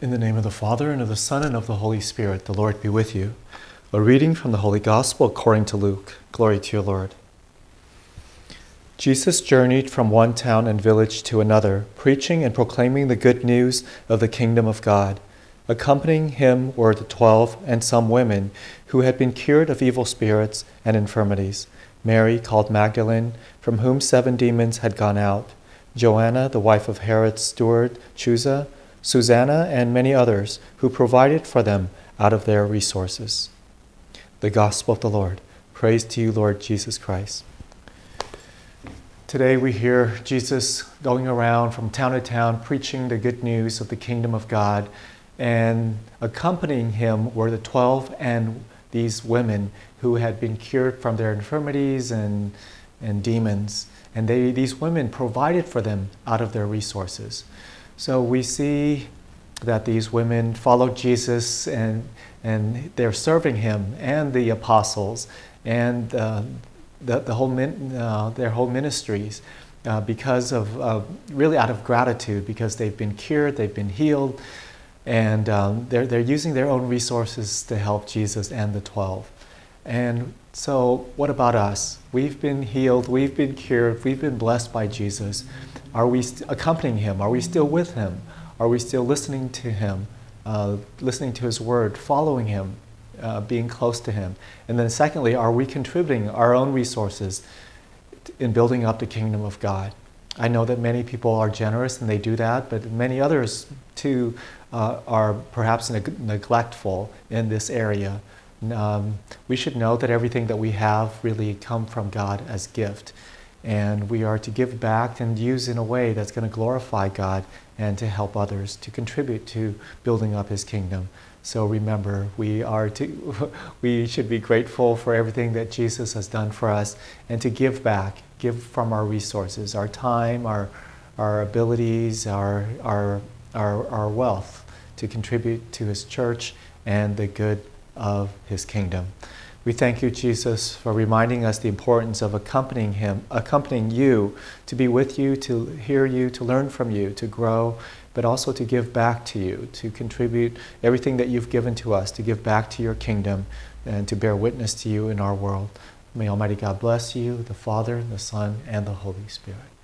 In the name of the Father, and of the Son, and of the Holy Spirit, the Lord be with you. A reading from the Holy Gospel according to Luke. Glory to you, Lord. Jesus journeyed from one town and village to another, preaching and proclaiming the good news of the kingdom of God. Accompanying him were the twelve and some women who had been cured of evil spirits and infirmities Mary, called Magdalene, from whom seven demons had gone out, Joanna, the wife of Herod's steward, Chuza, Susanna, and many others who provided for them out of their resources. The Gospel of the Lord. Praise to you, Lord Jesus Christ. Today we hear Jesus going around from town to town preaching the good news of the kingdom of God, and accompanying him were the 12 and these women who had been cured from their infirmities and, and demons. And they, these women provided for them out of their resources. So we see that these women followed Jesus and, and they're serving him and the apostles and uh, the, the whole min, uh, their whole ministries uh, because of really out of gratitude because they've been cured, they've been healed, and um, they're, they're using their own resources to help Jesus and the 12. And so, what about us? We've been healed, we've been cured, we've been blessed by Jesus. Are we accompanying Him? Are we still with Him? Are we still listening to Him, uh, listening to His Word, following Him, uh, being close to Him? And then, secondly, are we contributing our own resources in building up the kingdom of God? I know that many people are generous and they do that, but many others too uh, are perhaps neg- neglectful in this area. Um, we should know that everything that we have really come from God as gift, and we are to give back and use in a way that's going to glorify God and to help others to contribute to building up His kingdom. So remember, we are to, we should be grateful for everything that Jesus has done for us, and to give back, give from our resources, our time, our our abilities, our our our, our wealth to contribute to His church and the good of His kingdom. We thank you, Jesus, for reminding us the importance of accompanying Him, accompanying you, to be with you, to hear you, to learn from you, to grow, but also to give back to you, to contribute everything that you've given to us, to give back to your kingdom, and to bear witness to you in our world. May Almighty God bless you, the Father, the Son, and the Holy Spirit.